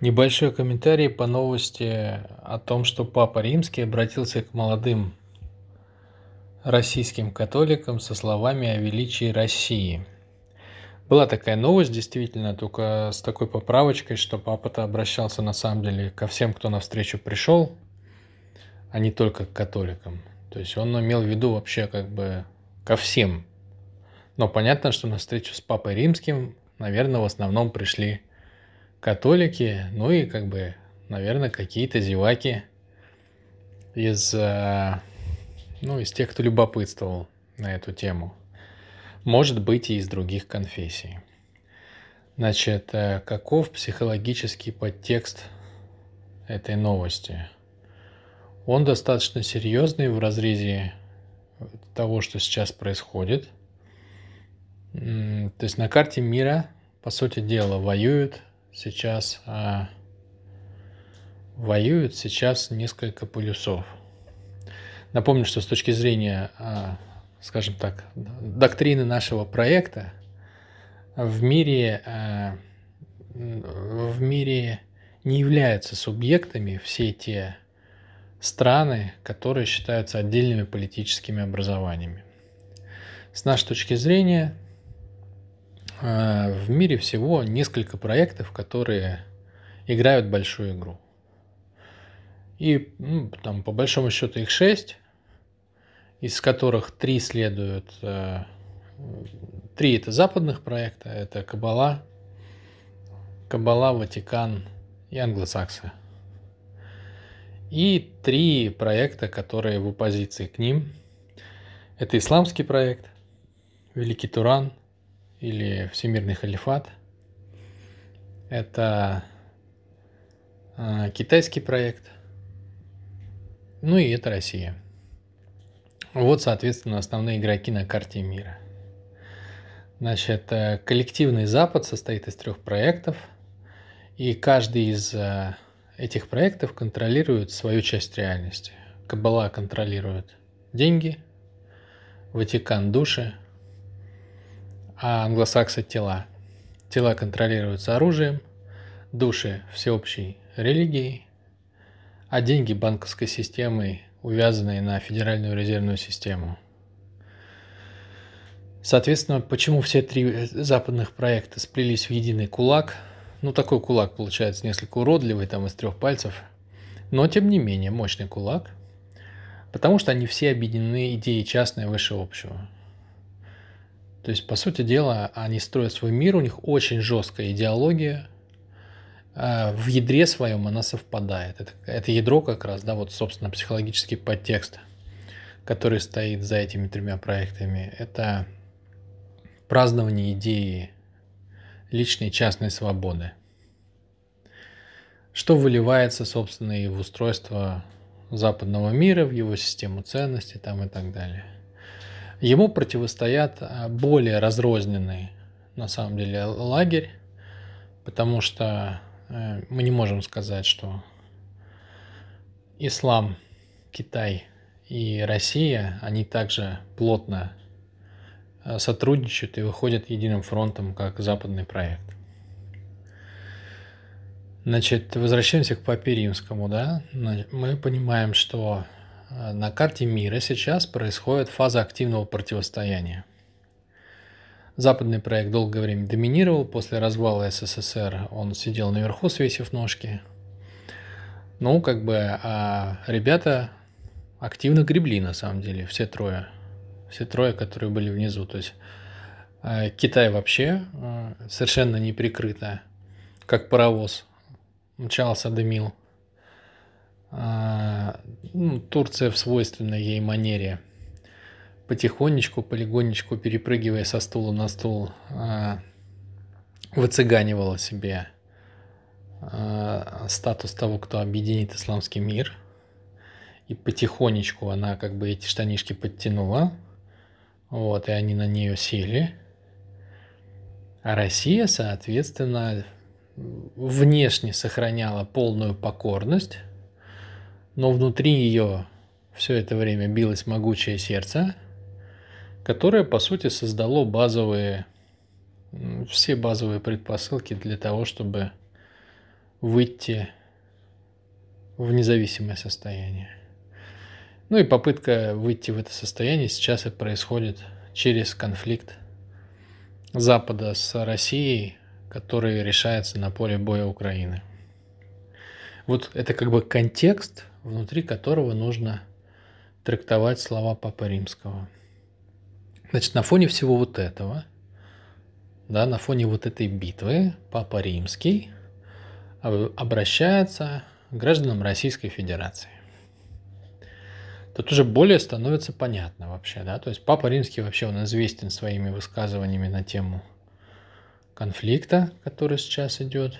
Небольшой комментарий по новости о том, что Папа Римский обратился к молодым российским католикам со словами о величии России. Была такая новость, действительно, только с такой поправочкой, что папа-то обращался на самом деле ко всем, кто навстречу пришел, а не только к католикам. То есть он имел в виду вообще как бы ко всем. Но понятно, что на встречу с Папой Римским, наверное, в основном пришли католики, ну и как бы, наверное, какие-то зеваки из, э, ну, из тех, кто любопытствовал на эту тему. Может быть, и из других конфессий. Значит, э, каков психологический подтекст этой новости? Он достаточно серьезный в разрезе того, что сейчас происходит. То есть на карте мира, по сути дела, воюют сейчас а, воюют сейчас несколько полюсов. Напомню, что с точки зрения, а, скажем так, доктрины нашего проекта, в мире, а, в мире не являются субъектами все те страны, которые считаются отдельными политическими образованиями. С нашей точки зрения, в мире всего несколько проектов, которые играют большую игру. И ну, там по большому счету их шесть, из которых три следуют, э, три это западных проекта, это Кабала, Кабала, Ватикан и Англосаксы. И три проекта, которые в оппозиции к ним. Это исламский проект, Великий Туран – или Всемирный халифат. Это э, китайский проект. Ну и это Россия. Вот, соответственно, основные игроки на карте мира. Значит, э, коллективный Запад состоит из трех проектов, и каждый из э, этих проектов контролирует свою часть реальности. Кабала контролирует деньги, Ватикан – души, а англосаксы – тела. Тела контролируются оружием, души – всеобщей религией, а деньги – банковской системой, увязанной на Федеральную резервную систему. Соответственно, почему все три западных проекта сплелись в единый кулак? Ну, такой кулак получается несколько уродливый, там из трех пальцев, но тем не менее мощный кулак, потому что они все объединены идеей частной выше общего. То есть, по сути дела, они строят свой мир, у них очень жесткая идеология, а в ядре своем она совпадает. Это, это ядро как раз, да, вот, собственно, психологический подтекст, который стоит за этими тремя проектами. Это празднование идеи личной частной свободы. Что выливается, собственно, и в устройство западного мира, в его систему ценностей там и так далее. Ему противостоят а, более разрозненный, на самом деле, лагерь, потому что э, мы не можем сказать, что ислам, Китай и Россия, они также плотно э, сотрудничают и выходят единым фронтом, как западный проект. Значит, возвращаемся к Папе Римскому, да? Мы понимаем, что на карте мира сейчас происходит фаза активного противостояния. Западный проект долгое время доминировал, после развала СССР он сидел наверху, свесив ножки. Ну, как бы, а ребята активно гребли, на самом деле, все трое. Все трое, которые были внизу. То есть э, Китай вообще э, совершенно не прикрыто, как паровоз, мчался, дымил. А, ну, Турция в свойственной ей манере потихонечку, полигонечку, перепрыгивая со стула на стул, а, выцыганивала себе а, статус того, кто объединит исламский мир. И потихонечку она как бы эти штанишки подтянула. Вот, и они на нее сели. А Россия, соответственно, внешне сохраняла полную покорность но внутри ее все это время билось могучее сердце, которое, по сути, создало базовые, все базовые предпосылки для того, чтобы выйти в независимое состояние. Ну и попытка выйти в это состояние сейчас и происходит через конфликт Запада с Россией, который решается на поле боя Украины. Вот это как бы контекст, внутри которого нужно трактовать слова Папы Римского. Значит, на фоне всего вот этого, да, на фоне вот этой битвы Папа Римский обращается к гражданам Российской Федерации. Тут уже более становится понятно вообще, да, то есть Папа Римский вообще он известен своими высказываниями на тему конфликта, который сейчас идет.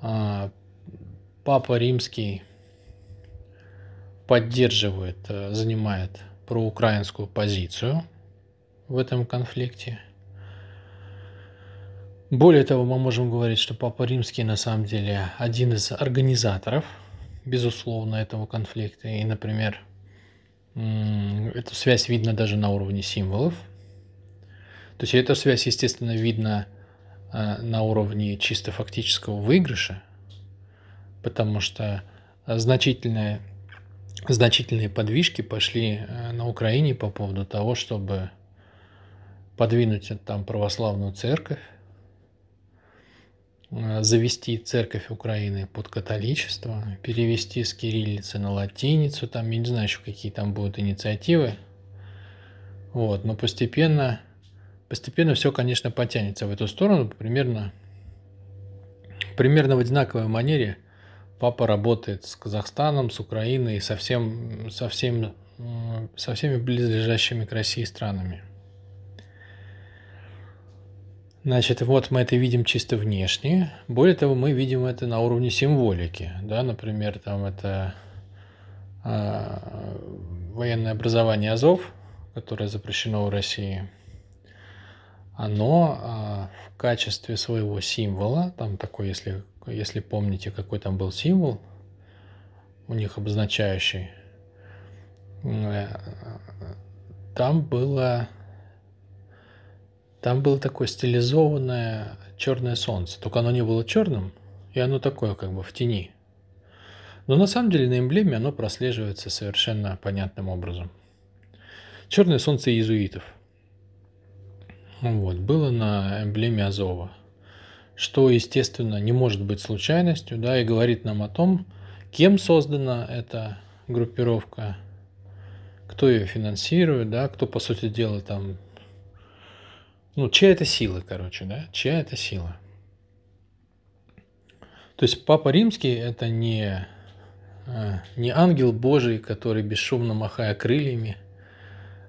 А, Папа Римский поддерживает, э, занимает проукраинскую позицию в этом конфликте. Более того, мы можем говорить, что Папа Римский на самом деле один из организаторов – безусловно, этого конфликта. И, например, эту связь видно даже на уровне символов. То есть эту связь, естественно, видно а, на уровне чисто фактического выигрыша, потому что значительные, значительные подвижки пошли а, на Украине по поводу того, чтобы подвинуть там православную церковь, Э, завести церковь Украины под католичество, перевести с кириллицы на латиницу, там, я не знаю еще какие там будут инициативы. Вот, но постепенно, постепенно все, конечно, потянется в эту сторону, примерно, примерно в одинаковой манере папа работает с Казахстаном, с Украиной, со, всем, со, всем, со всеми близлежащими к России странами. Значит, вот мы это видим чисто внешне. Более того, мы видим это на уровне символики. Да? Например, там это э, военное образование Азов, которое запрещено в России. Оно э, в качестве своего символа, там такой, если, если помните, какой там был символ, у них обозначающий, э, там было там было такое стилизованное черное солнце, только оно не было черным, и оно такое как бы в тени. Но на самом деле на эмблеме оно прослеживается совершенно понятным образом. Черное солнце иезуитов. Вот, было на эмблеме Азова. Что, естественно, не может быть случайностью, да, и говорит нам о том, кем создана эта группировка, кто ее финансирует, да, кто, по сути дела, там ну, чья это сила, короче, да? Чья это сила? То есть Папа Римский это не, а, не ангел Божий, который бесшумно махая крыльями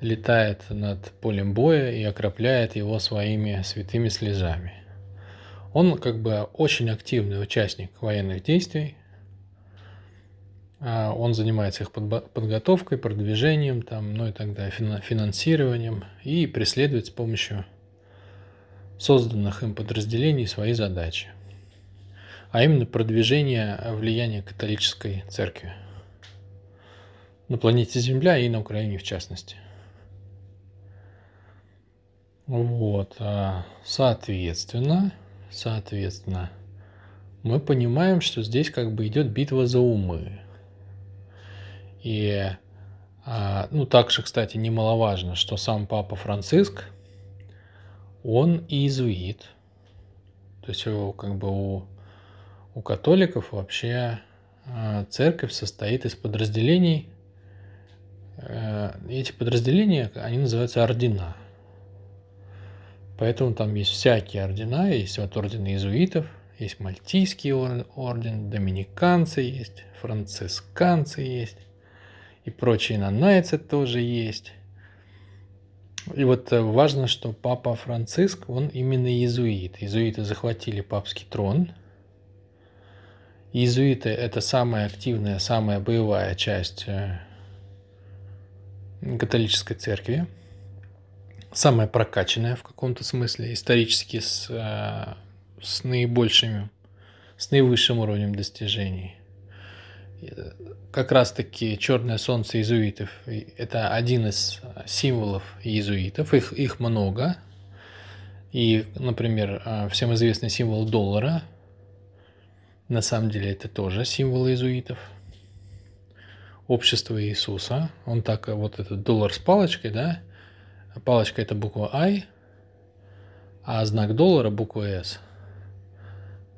летает над полем боя и окропляет его своими святыми слезами. Он как бы очень активный участник военных действий. А, он занимается их подготовкой, продвижением, там, ну и далее, финансированием и преследует с помощью созданных им подразделений свои задачи, а именно продвижение влияния католической церкви на планете Земля и на Украине в частности. Вот, а, соответственно, соответственно, мы понимаем, что здесь как бы идет битва за умы. И, а, ну, также, кстати, немаловажно, что сам Папа Франциск – он иезуит. То есть как бы у, у католиков вообще э, церковь состоит из подразделений. Э, эти подразделения, они называются ордена. Поэтому там есть всякие ордена. Есть вот орден иезуитов, есть мальтийский орден, доминиканцы есть, францисканцы есть, и прочие нанайцы тоже есть. И вот э, важно, что папа Франциск, он именно иезуит. Иезуиты захватили папский трон. Иезуиты – это самая активная, самая боевая часть э, католической церкви. Самая прокачанная в каком-то смысле, исторически с, э, с наибольшими, с наивысшим уровнем достижений как раз-таки черное солнце иезуитов – это один из символов иезуитов, их, их много. И, например, а, всем известный символ доллара На самом деле это тоже символ иезуитов. Общество Иисуса. Он так, вот этот доллар с палочкой, да? Палочка это буква I, а знак доллара буква S.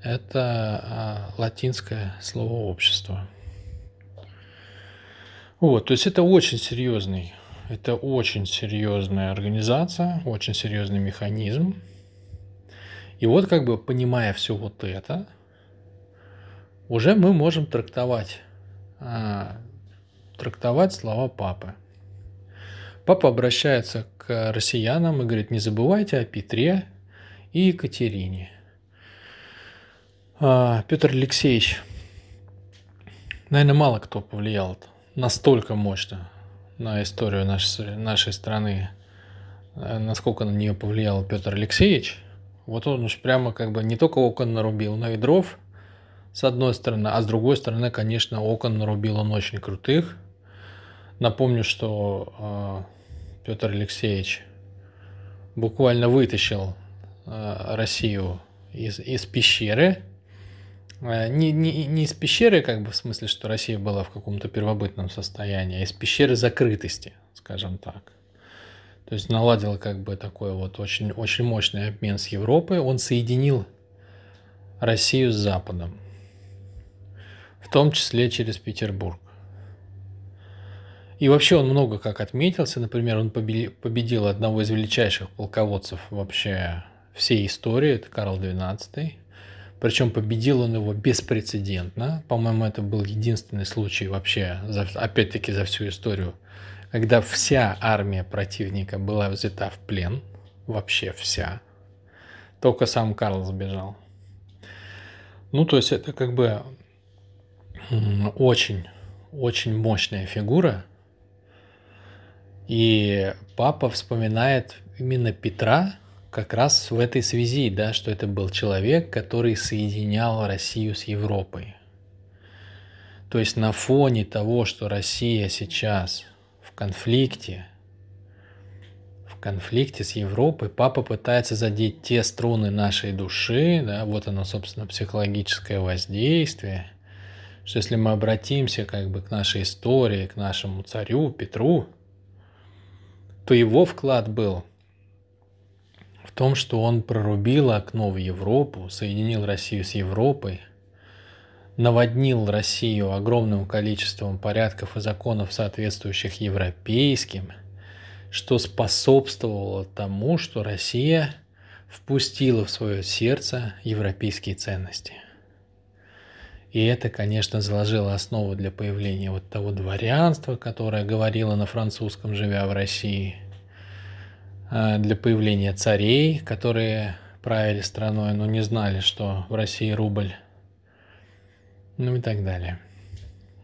Это а, латинское слово общество. Вот, то есть это очень серьезный, это очень серьезная организация, очень серьезный механизм. И вот как бы понимая все вот это, уже мы можем трактовать, а, трактовать слова папы. Папа обращается к россиянам и говорит, не забывайте о Петре и Екатерине. А, Петр Алексеевич, наверное, мало кто повлиял настолько мощно на историю нашей, нашей страны, э, насколько на нее повлиял Петр Алексеевич. Вот он уж прямо как бы не только окон нарубил, но и дров с одной стороны, а с другой стороны, конечно, окон нарубил он очень крутых. Напомню, что э, Петр Алексеевич буквально вытащил э, Россию из, из пещеры, Э, не, не, не из пещеры, как бы в смысле, что Россия была в каком-то первобытном состоянии, а из пещеры закрытости, скажем так. То есть наладил как бы такой вот очень, очень мощный обмен с Европой. Он соединил Россию с Западом, в том числе через Петербург. И вообще он много как отметился. Например, он победил одного из величайших полководцев вообще всей истории, это Карл XII. Причем победил он его беспрецедентно. По-моему, это был единственный случай вообще, опять-таки, за всю историю, когда вся армия противника была взята в плен. Вообще вся. Только сам Карл сбежал. Ну, то есть это как бы очень, очень мощная фигура. И папа вспоминает именно Петра как раз в этой связи, да, что это был человек, который соединял Россию с Европой. То есть на фоне того, что Россия сейчас в конфликте, в конфликте с Европой, папа пытается задеть те струны нашей души, да, вот оно, собственно, психологическое воздействие, что если мы обратимся как бы к нашей истории, к нашему царю Петру, то его вклад был – в том, что он прорубил окно в Европу, соединил Россию с Европой, наводнил Россию огромным количеством порядков и законов, соответствующих европейским, что способствовало тому, что Россия впустила в свое сердце европейские ценности. И это, конечно, заложило основу для появления вот того дворянства, которое говорило на французском, живя в России – Э, для появления царей, которые правили страной, но не знали, что в России рубль, ну и так далее.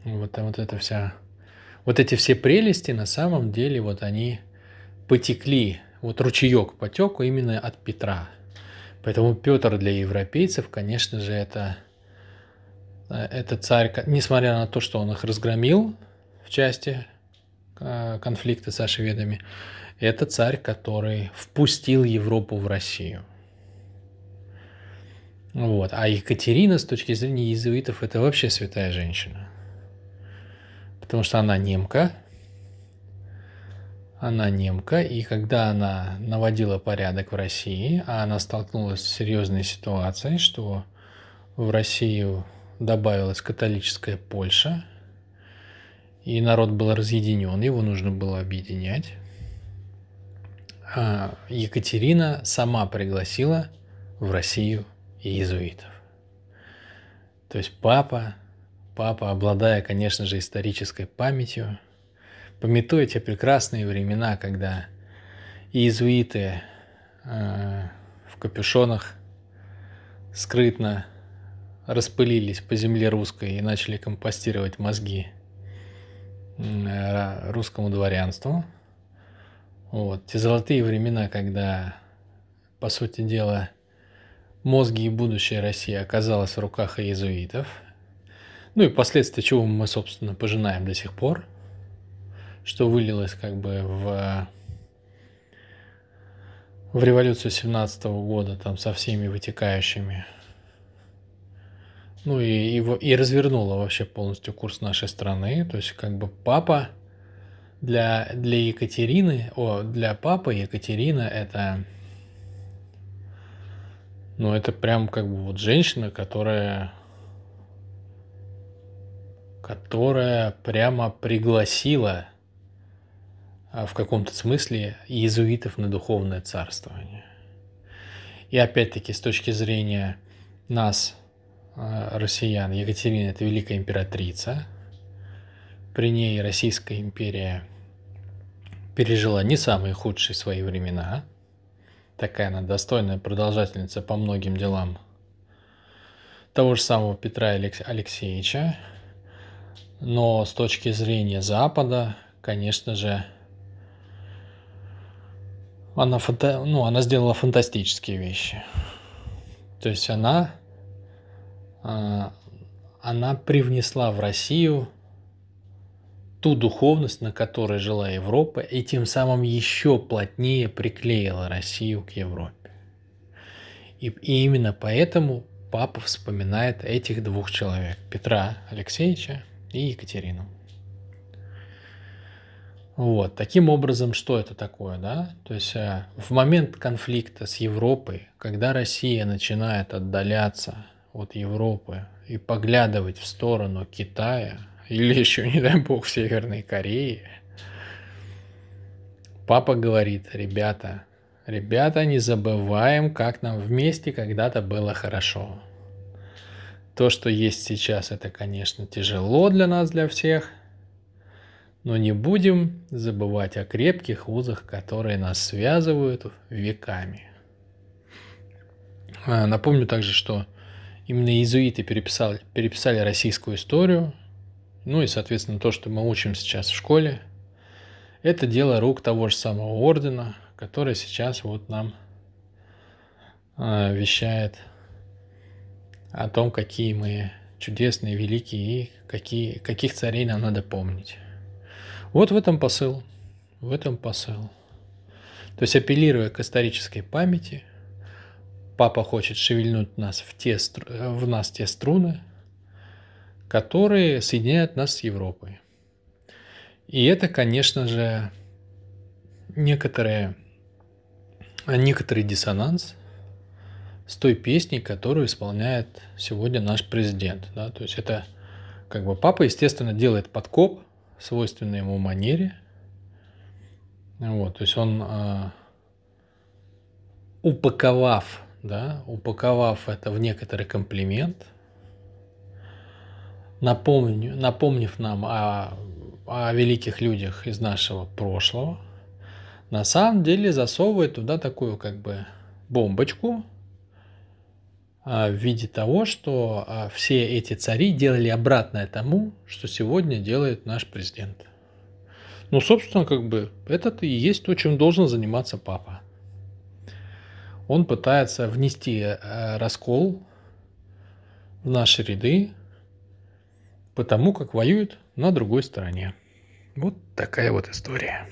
Вот, вот это вся, вот эти все прелести на самом деле вот они потекли, вот ручеек потек именно от Петра. Поэтому Петр для европейцев, конечно же, это, это царь, несмотря на то, что он их разгромил в части э, конфликта со шведами, это царь, который впустил Европу в Россию. Вот. А Екатерина, с точки зрения иезуитов, это вообще святая женщина. Потому что она немка. Она немка, и когда она наводила порядок в России, а она столкнулась с серьезной ситуацией, что в Россию добавилась католическая Польша, и народ был разъединен, его нужно было объединять. А, Екатерина сама пригласила в Россию иезуитов. То есть папа, папа, обладая, конечно же, исторической памятью, пометуя те прекрасные времена, когда иезуиты э, в капюшонах скрытно распылились по земле русской и начали компостировать мозги э, русскому дворянству – вот, те золотые времена, когда, по сути дела, мозги и будущее России оказалось в руках иезуитов. Ну и последствия чего мы, собственно, пожинаем до сих пор, что вылилось как бы в, в революцию 17 года, там со всеми вытекающими ну и, и, и развернула вообще полностью курс нашей страны. То есть как бы папа для, для Екатерины, о, для папы Екатерина это, ну это прям как бы вот женщина, которая, которая прямо пригласила а, в каком-то смысле иезуитов на духовное царствование. И опять-таки с точки зрения нас, россиян, Екатерина – это великая императрица. При ней Российская империя пережила не самые худшие свои времена. Такая она достойная продолжательница по многим делам того же самого Петра Алексеевича. Но с точки зрения Запада, конечно же, она, фанта... ну, она сделала фантастические вещи. То есть она, она привнесла в Россию ту духовность, на которой жила Европа, и тем самым еще плотнее приклеила Россию к Европе. И, и именно поэтому папа вспоминает этих двух человек, Петра Алексеевича и Екатерину. Вот, таким образом, что это такое, да? То есть э, в момент конфликта с Европой, когда Россия начинает отдаляться от Европы и поглядывать в сторону Китая или еще, не дай бог, Северной Кореи, папа говорит, ребята, ребята, не забываем, как нам вместе когда-то было хорошо. То, что есть сейчас, это, конечно, тяжело для нас, для всех, но не будем забывать о крепких узах, которые нас связывают веками. А, напомню также, что именно иезуиты переписали, переписали российскую историю, ну и, соответственно, то, что мы учим сейчас в школе, это дело рук того же самого ордена, который сейчас вот нам э, вещает о том, какие мы чудесные, великие и какие, каких царей нам надо помнить. Вот в этом посыл. В этом посыл. То есть апеллируя к исторической памяти, папа хочет шевельнуть нас в, те, в нас те струны, которые соединяют нас с Европой. И это, конечно же, некоторые, некоторый диссонанс с той песней, которую исполняет сегодня наш президент. Да? То есть это как бы папа, естественно, делает подкоп свойственной ему манере. Вот, то есть он, э, упаковав, да, упаковав это в некоторый комплимент, напомню, напомнив нам о, о великих людях из нашего прошлого, на самом деле засовывает туда такую как бы бомбочку, а, в виде того, что а, все эти цари делали обратное тому, что сегодня делает наш президент. Ну, собственно, как бы это и есть то, чем должен заниматься папа. Он пытается внести э, раскол в наши ряды, потому как воюет на другой стороне. Вот такая вот история.